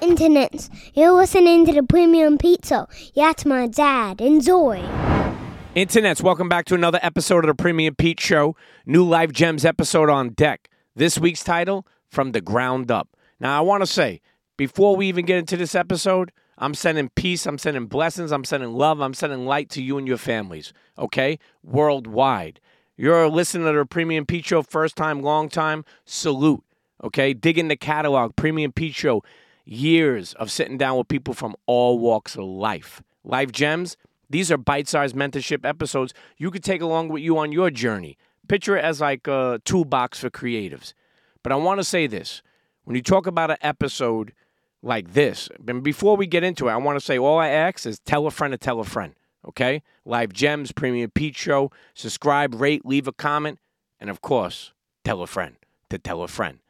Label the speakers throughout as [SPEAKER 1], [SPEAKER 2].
[SPEAKER 1] Internets, you're listening to the Premium Pizza. That's my dad. Enjoy.
[SPEAKER 2] Internets, welcome back to another episode of the Premium Pete Show. New Life Gems episode on deck. This week's title, From the Ground Up. Now, I want to say, before we even get into this episode, I'm sending peace, I'm sending blessings, I'm sending love, I'm sending light to you and your families, okay? Worldwide. You're listening to the Premium Pete Show, first time, long time, salute, okay? Dig in the catalog, Premium Pete Show, years of sitting down with people from all walks of life. Life Gems, these are bite sized mentorship episodes you could take along with you on your journey. Picture it as like a toolbox for creatives. But I want to say this when you talk about an episode like this, and before we get into it, I want to say all I ask is tell a friend to tell a friend, okay? Life Gems, Premium Pete Show, subscribe, rate, leave a comment, and of course, tell a friend to tell a friend.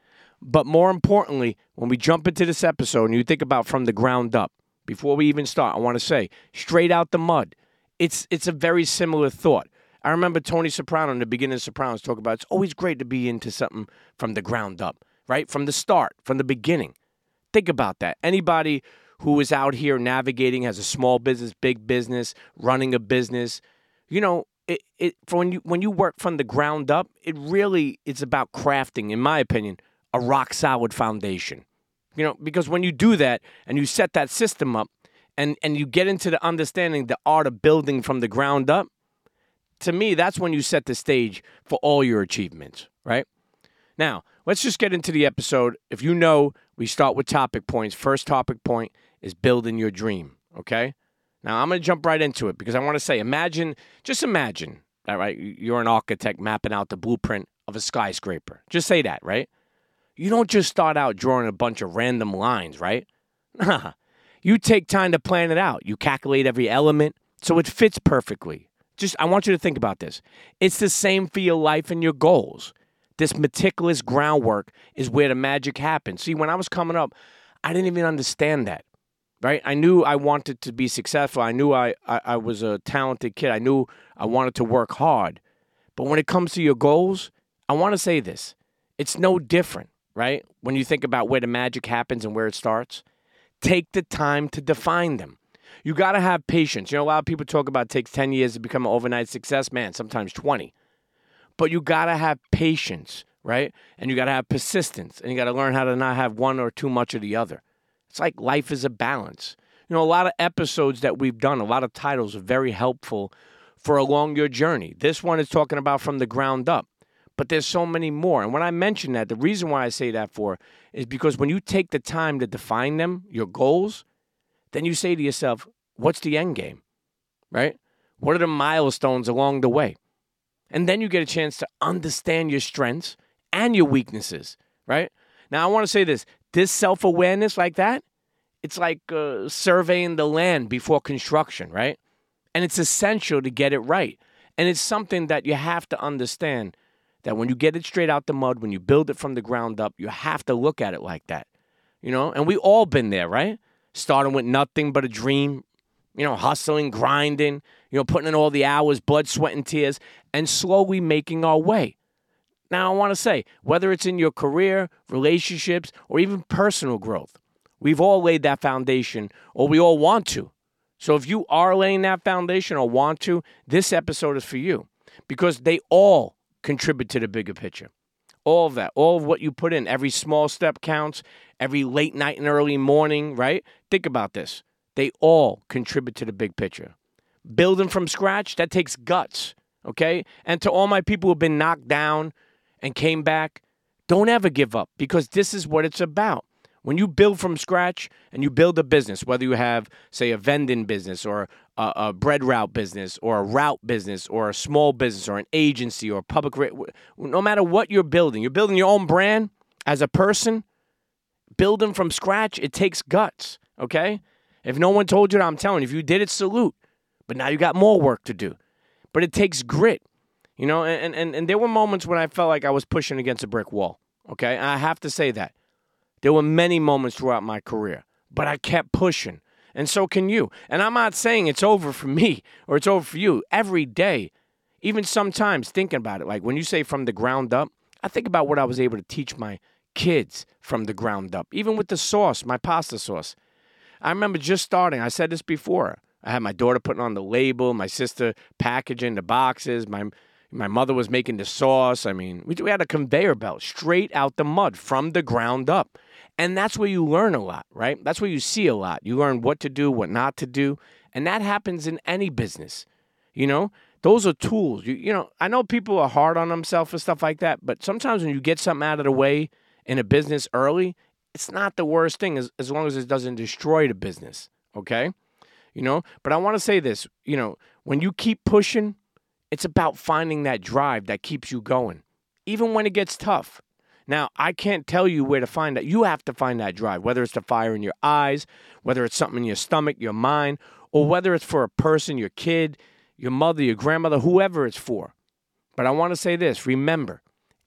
[SPEAKER 2] But more importantly, when we jump into this episode and you think about from the ground up, before we even start, I want to say straight out the mud. It's it's a very similar thought. I remember Tony Soprano in the beginning of Sopranos talk about it's always great to be into something from the ground up, right? From the start, from the beginning. Think about that. Anybody who is out here navigating has a small business, big business, running a business, you know, it, it for when you when you work from the ground up, it really it's about crafting, in my opinion, a rock solid foundation. You know, because when you do that and you set that system up and, and you get into the understanding the art of building from the ground up, to me, that's when you set the stage for all your achievements, right? Now, let's just get into the episode. If you know, we start with topic points. First topic point is building your dream, okay? Now, I'm going to jump right into it because I want to say imagine, just imagine, all right, you're an architect mapping out the blueprint of a skyscraper. Just say that, right? You don't just start out drawing a bunch of random lines, right? you take time to plan it out. You calculate every element so it fits perfectly. Just, I want you to think about this. It's the same for your life and your goals. This meticulous groundwork is where the magic happens. See, when I was coming up, I didn't even understand that, right? I knew I wanted to be successful. I knew I, I, I was a talented kid. I knew I wanted to work hard. But when it comes to your goals, I want to say this it's no different right? When you think about where the magic happens and where it starts, take the time to define them. You got to have patience. You know, a lot of people talk about it takes 10 years to become an overnight success, man, sometimes 20. But you got to have patience, right? And you got to have persistence and you got to learn how to not have one or too much of the other. It's like life is a balance. You know, a lot of episodes that we've done, a lot of titles are very helpful for along your journey. This one is talking about from the ground up but there's so many more. And when I mention that, the reason why I say that for is because when you take the time to define them, your goals, then you say to yourself, what's the end game? Right? What are the milestones along the way? And then you get a chance to understand your strengths and your weaknesses, right? Now, I want to say this this self awareness like that, it's like uh, surveying the land before construction, right? And it's essential to get it right. And it's something that you have to understand that when you get it straight out the mud, when you build it from the ground up, you have to look at it like that. You know, and we all been there, right? Starting with nothing but a dream, you know, hustling, grinding, you know, putting in all the hours, blood, sweat, and tears, and slowly making our way. Now, I want to say, whether it's in your career, relationships, or even personal growth, we've all laid that foundation, or we all want to. So if you are laying that foundation or want to, this episode is for you because they all contribute to the bigger picture. All of that, all of what you put in, every small step counts, every late night and early morning, right? Think about this. They all contribute to the big picture. Building from scratch, that takes guts, okay? And to all my people who've been knocked down and came back, don't ever give up because this is what it's about. When you build from scratch and you build a business, whether you have, say, a vending business or a, a bread route business or a route business or a small business or an agency or public, no matter what you're building, you're building your own brand as a person, building from scratch, it takes guts, okay? If no one told you that, I'm telling you, if you did it, salute. But now you got more work to do. But it takes grit, you know, and, and, and there were moments when I felt like I was pushing against a brick wall, okay? I have to say that. There were many moments throughout my career, but I kept pushing. And so can you. And I'm not saying it's over for me or it's over for you. Every day, even sometimes thinking about it, like when you say from the ground up, I think about what I was able to teach my kids from the ground up, even with the sauce, my pasta sauce. I remember just starting, I said this before. I had my daughter putting on the label, my sister packaging the boxes, my my mother was making the sauce. I mean, we, we had a conveyor belt straight out the mud from the ground up. And that's where you learn a lot, right? That's where you see a lot. You learn what to do, what not to do. And that happens in any business. You know, those are tools. You, you know, I know people are hard on themselves and stuff like that, but sometimes when you get something out of the way in a business early, it's not the worst thing as, as long as it doesn't destroy the business. Okay. You know, but I want to say this, you know, when you keep pushing, it's about finding that drive that keeps you going, even when it gets tough. Now, I can't tell you where to find that. You have to find that drive, whether it's the fire in your eyes, whether it's something in your stomach, your mind, or whether it's for a person, your kid, your mother, your grandmother, whoever it's for. But I want to say this remember,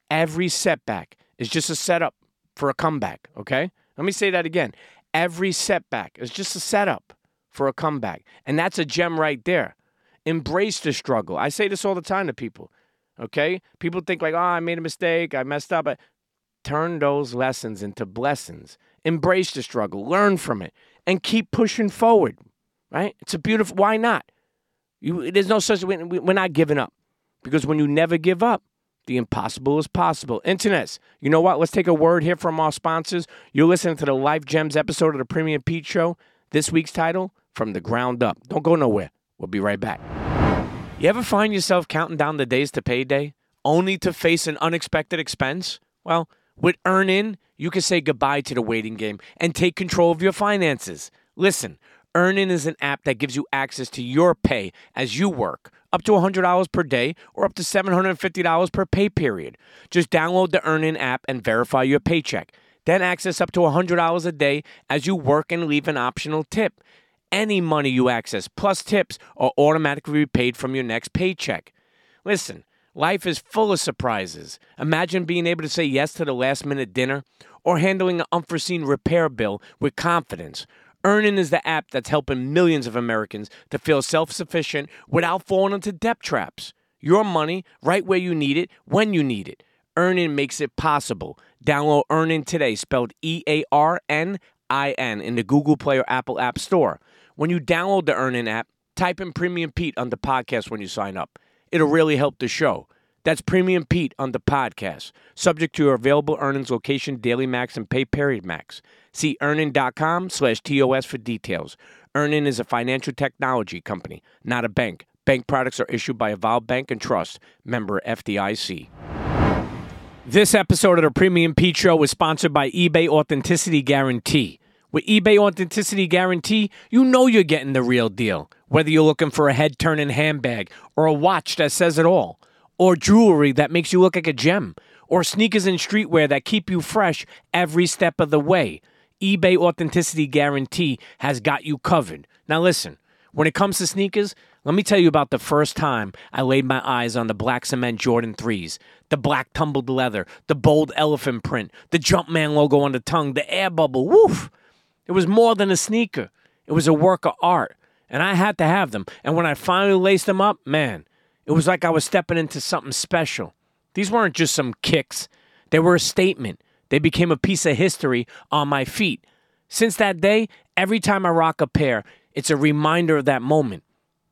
[SPEAKER 2] every setback is just a setup for a comeback, okay? Let me say that again. Every setback is just a setup for a comeback. And that's a gem right there. Embrace the struggle. I say this all the time to people, okay? People think, like, oh, I made a mistake, I messed up. Turn those lessons into blessings. Embrace the struggle, learn from it, and keep pushing forward, right? It's a beautiful, why not? You, there's no such we're not giving up because when you never give up, the impossible is possible. Internets, you know what? Let's take a word here from our sponsors. You're listening to the Life Gems episode of the Premium Pete Show. This week's title, From the Ground Up. Don't go nowhere. We'll be right back. You ever find yourself counting down the days to payday, only to face an unexpected expense? Well, with EarnIn, you can say goodbye to the waiting game and take control of your finances. Listen, EarnIn is an app that gives you access to your pay as you work, up to $100 per day or up to $750 per pay period. Just download the EarnIn app and verify your paycheck. Then access up to $100 a day as you work and leave an optional tip. Any money you access, plus tips, are automatically repaid from your next paycheck. Listen, life is full of surprises. Imagine being able to say yes to the last minute dinner or handling an unforeseen repair bill with confidence. EarnIn is the app that's helping millions of Americans to feel self sufficient without falling into debt traps. Your money right where you need it, when you need it. EarnIn makes it possible. Download EarnIn today, spelled E A R N I N, in the Google Play or Apple App Store. When you download the EarnIn app, type in Premium Pete on the podcast when you sign up. It'll really help the show. That's Premium Pete on the podcast, subject to your available earnings location, daily max, and pay period max. See earnin.com slash TOS for details. EarnIn is a financial technology company, not a bank. Bank products are issued by Evolve Bank and Trust, member FDIC. This episode of the Premium Pete Show was sponsored by eBay Authenticity Guarantee. With eBay Authenticity Guarantee, you know you're getting the real deal. Whether you're looking for a head turning handbag, or a watch that says it all, or jewelry that makes you look like a gem, or sneakers and streetwear that keep you fresh every step of the way eBay Authenticity Guarantee has got you covered. Now, listen, when it comes to sneakers, let me tell you about the first time I laid my eyes on the black cement Jordan 3s, the black tumbled leather, the bold elephant print, the Jumpman logo on the tongue, the air bubble. Woof! It was more than a sneaker, it was a work of art, and I had to have them. And when I finally laced them up, man, it was like I was stepping into something special. These weren't just some kicks, they were a statement. They became a piece of history on my feet. Since that day, every time I rock a pair, it's a reminder of that moment.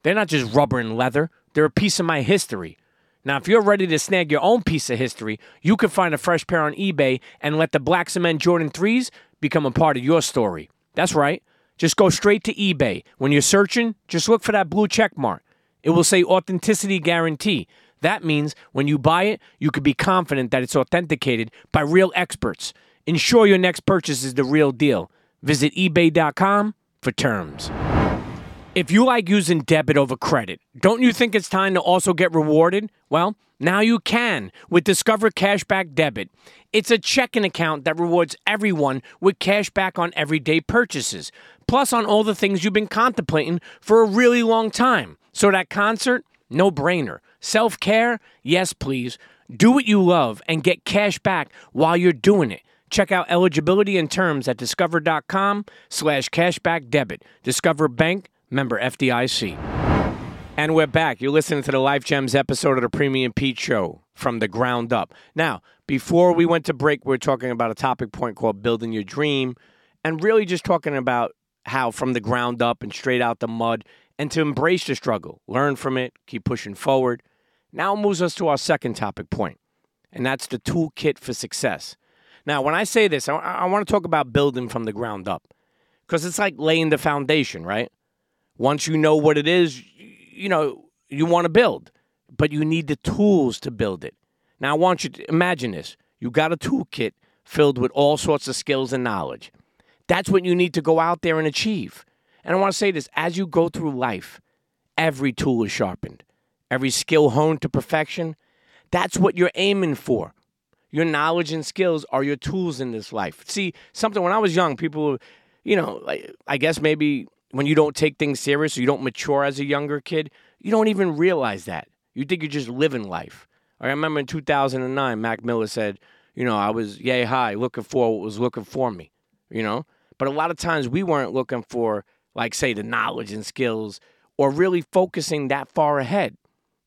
[SPEAKER 2] They're not just rubber and leather, they're a piece of my history. Now, if you're ready to snag your own piece of history, you can find a fresh pair on eBay and let the Black Cement Jordan 3s become a part of your story. That's right. Just go straight to eBay. When you're searching, just look for that blue check mark. It will say Authenticity Guarantee. That means when you buy it, you can be confident that it's authenticated by real experts. Ensure your next purchase is the real deal. Visit eBay.com for terms. If you like using debit over credit, don't you think it's time to also get rewarded? Well, now you can with Discover Cashback Debit. It's a checking account that rewards everyone with cash back on everyday purchases, plus on all the things you've been contemplating for a really long time. So that concert, no brainer. Self care? Yes, please. Do what you love and get cash back while you're doing it. Check out eligibility and terms at discover.com slash cashback debit. Discover Bank, member FDIC. And we're back. You're listening to the Life Gems episode of the Premium Pete Show from the ground up. Now, before we went to break, we are talking about a topic point called building your dream and really just talking about how from the ground up and straight out the mud and to embrace the struggle, learn from it, keep pushing forward. Now moves us to our second topic point, and that's the toolkit for success. Now, when I say this, I, I want to talk about building from the ground up because it's like laying the foundation, right? Once you know what it is, you know, you want to build, but you need the tools to build it. Now, I want you to imagine this. You got a toolkit filled with all sorts of skills and knowledge. That's what you need to go out there and achieve. And I want to say this as you go through life, every tool is sharpened, every skill honed to perfection. That's what you're aiming for. Your knowledge and skills are your tools in this life. See, something when I was young, people, you know, I guess maybe when you don't take things serious you don't mature as a younger kid, you don't even realize that. You think you're just living life. I remember in 2009, Mac Miller said, you know, I was yay high looking for what was looking for me, you know? But a lot of times we weren't looking for, like, say, the knowledge and skills or really focusing that far ahead.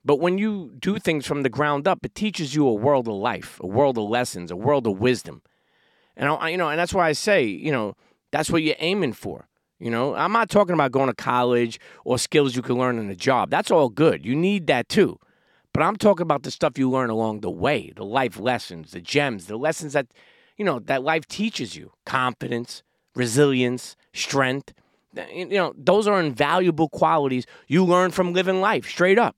[SPEAKER 2] But when you do things from the ground up, it teaches you a world of life, a world of lessons, a world of wisdom. And I, you know, and that's why I say, you know, that's what you're aiming for. You know, I'm not talking about going to college or skills you can learn in a job. That's all good. You need that too. But I'm talking about the stuff you learn along the way, the life lessons, the gems, the lessons that, you know, that life teaches you. Confidence, resilience, strength. You know, those are invaluable qualities you learn from living life straight up.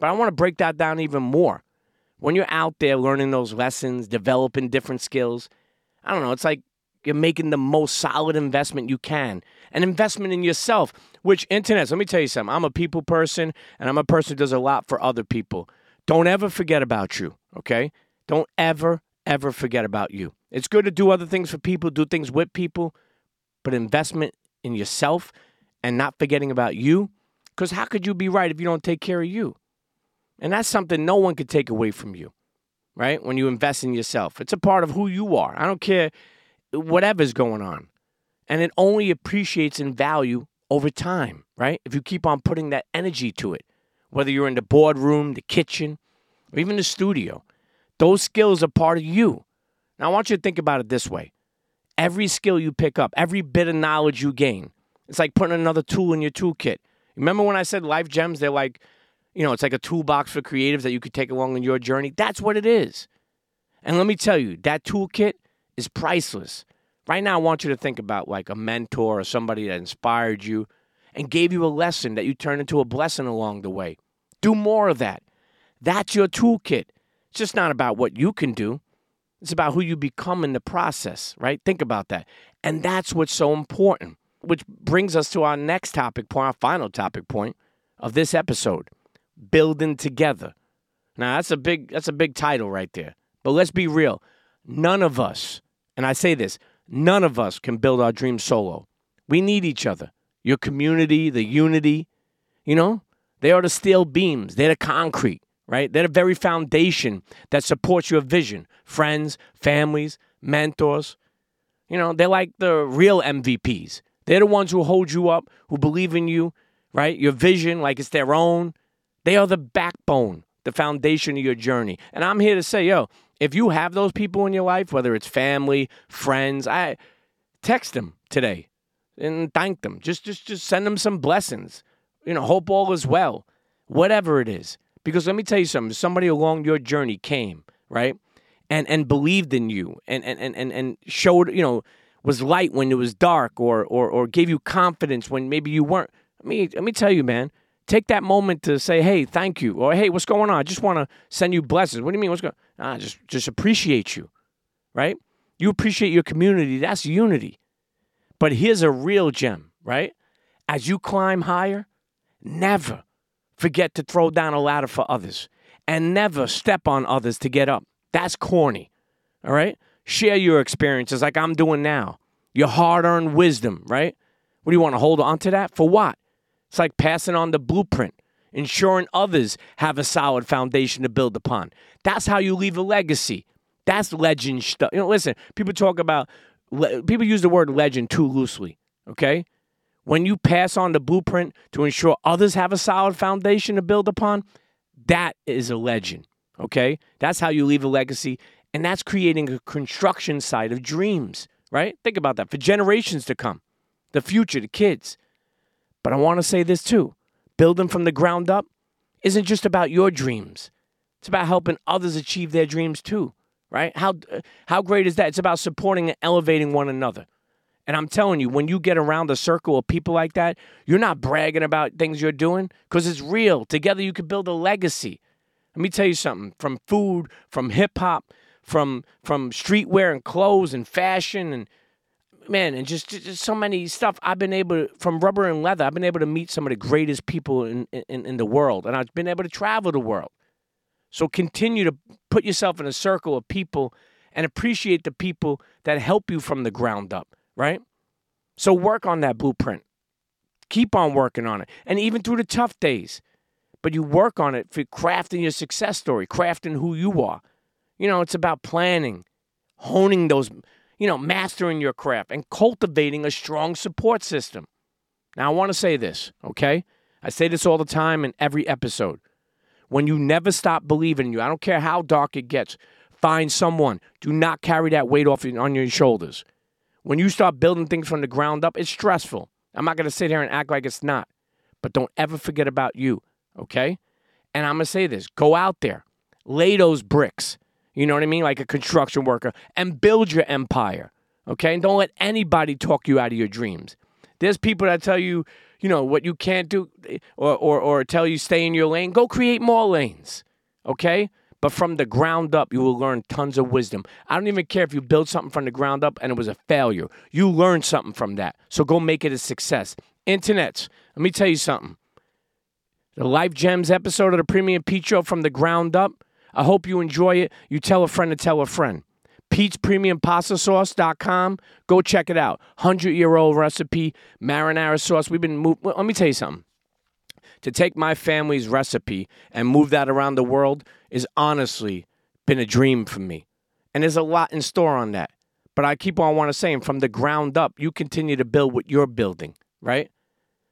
[SPEAKER 2] But I want to break that down even more. When you're out there learning those lessons, developing different skills, I don't know, it's like you're making the most solid investment you can. An investment in yourself, which internet, let me tell you something. I'm a people person and I'm a person who does a lot for other people. Don't ever forget about you, okay? Don't ever, ever forget about you. It's good to do other things for people, do things with people, but investment in yourself and not forgetting about you. Because how could you be right if you don't take care of you? And that's something no one could take away from you, right? When you invest in yourself, it's a part of who you are. I don't care whatever's going on. And it only appreciates in value over time, right? If you keep on putting that energy to it, whether you're in the boardroom, the kitchen, or even the studio, those skills are part of you. Now, I want you to think about it this way every skill you pick up, every bit of knowledge you gain, it's like putting another tool in your toolkit. Remember when I said life gems? They're like, you know, it's like a toolbox for creatives that you could take along in your journey. That's what it is. And let me tell you, that toolkit is priceless. Right now, I want you to think about like a mentor or somebody that inspired you and gave you a lesson that you turned into a blessing along the way. Do more of that. That's your toolkit. It's just not about what you can do, it's about who you become in the process, right? Think about that. And that's what's so important, which brings us to our next topic point, our final topic point of this episode building together. Now, that's a big that's a big title right there. But let's be real. None of us, and I say this, none of us can build our dream solo. We need each other. Your community, the unity, you know, they are the steel beams, they're the concrete right? They're the very foundation that supports your vision. Friends, families, mentors. You know, they're like the real MVPs. They're the ones who hold you up, who believe in you, right? Your vision, like it's their own. They are the backbone, the foundation of your journey. And I'm here to say, yo, if you have those people in your life, whether it's family, friends, I text them today and thank them. Just just just send them some blessings. You know, hope all is well. Whatever it is. Because let me tell you something, somebody along your journey came, right? And and believed in you and and and and showed, you know, was light when it was dark or or or gave you confidence when maybe you weren't. Let me let me tell you, man. Take that moment to say, "Hey, thank you," or "Hey, what's going on? I just want to send you blessings." What do you mean? What's going? Ah, just just appreciate you, right? You appreciate your community. That's unity. But here's a real gem, right? As you climb higher, never, forget to throw down a ladder for others and never step on others to get up. That's corny. All right? Share your experiences like I'm doing now. Your hard earned wisdom, right? What do you want to hold on to that? For what? It's like passing on the blueprint, ensuring others have a solid foundation to build upon. That's how you leave a legacy. That's legend stuff. You know, listen, people talk about, people use the word legend too loosely, okay? When you pass on the blueprint to ensure others have a solid foundation to build upon, that is a legend. Okay? That's how you leave a legacy. And that's creating a construction site of dreams, right? Think about that for generations to come, the future, the kids. But I want to say this too building from the ground up isn't just about your dreams, it's about helping others achieve their dreams too, right? How, how great is that? It's about supporting and elevating one another. And I'm telling you, when you get around a circle of people like that, you're not bragging about things you're doing because it's real. Together, you can build a legacy. Let me tell you something from food, from hip hop, from from streetwear and clothes and fashion and man and just, just so many stuff. I've been able to, from rubber and leather i've been able to meet some of the greatest people in, in, in the world and i've been able to travel the world. So continue to put yourself in a circle of people and appreciate the people that help you from the ground up right? So work on that blueprint. Keep on working on it and even through the tough days but you work on it for crafting your success story crafting who you are. You know, it's about planning, honing those, you know, mastering your craft and cultivating a strong support system. Now, I want to say this, okay? I say this all the time in every episode. When you never stop believing in you, I don't care how dark it gets, find someone. Do not carry that weight off on your shoulders. When you start building things from the ground up, it's stressful. I'm not going to sit here and act like it's not. But don't ever forget about you, okay? And I'm going to say this go out there, lay those bricks you know what I mean? Like a construction worker, and build your empire. Okay? And don't let anybody talk you out of your dreams. There's people that tell you, you know, what you can't do or, or, or tell you stay in your lane. Go create more lanes. Okay? But from the ground up, you will learn tons of wisdom. I don't even care if you build something from the ground up and it was a failure. You learned something from that. So go make it a success. Internets, let me tell you something. The Life Gems episode of the Premium Pete Show from the ground up I hope you enjoy it. You tell a friend to tell a friend. Pete's Premium Pasta Sauce.com. Go check it out. 100 year old recipe, marinara sauce. We've been, move- let me tell you something. To take my family's recipe and move that around the world is honestly been a dream for me. And there's a lot in store on that. But I keep on want to saying from the ground up, you continue to build what you're building, right?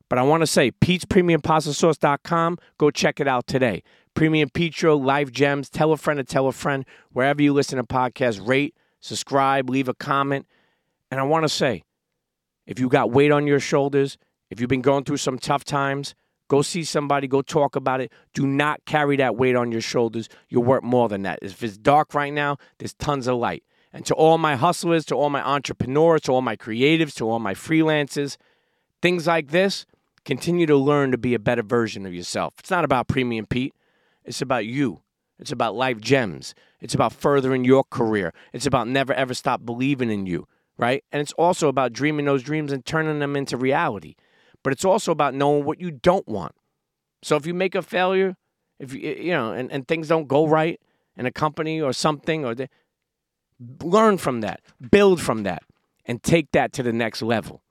[SPEAKER 2] But I want to say, Pete's Premium Pasta Sauce.com. Go check it out today. Premium Petro, Life Gems. Tell a friend to tell a friend. Wherever you listen to podcasts, rate, subscribe, leave a comment. And I want to say, if you got weight on your shoulders, if you've been going through some tough times, go see somebody, go talk about it. Do not carry that weight on your shoulders. You're worth more than that. If it's dark right now, there's tons of light. And to all my hustlers, to all my entrepreneurs, to all my creatives, to all my freelancers, things like this, continue to learn to be a better version of yourself. It's not about Premium Pete. It's about you. It's about life gems. It's about furthering your career. It's about never ever stop believing in you, right? And it's also about dreaming those dreams and turning them into reality. But it's also about knowing what you don't want. So if you make a failure, if you you know, and, and things don't go right in a company or something, or they, learn from that, build from that, and take that to the next level.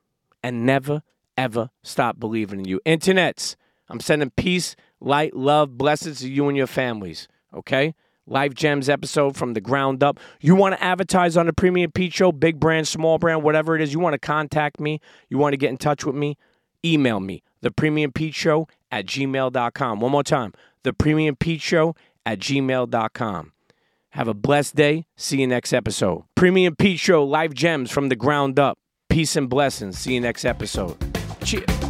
[SPEAKER 2] And never ever stop believing in you. Internets, I'm sending peace light, love, blessings to you and your families. Okay? Life Gems episode from the ground up. You want to advertise on the Premium Pete Show, big brand, small brand, whatever it is, you want to contact me, you want to get in touch with me, email me, the Premium Pete Show at gmail.com. One more time, the Premium Pete Show at gmail.com. Have a blessed day. See you next episode. Premium Pete Show, Life Gems from the ground up. Peace and blessings. See you next episode. Cheers.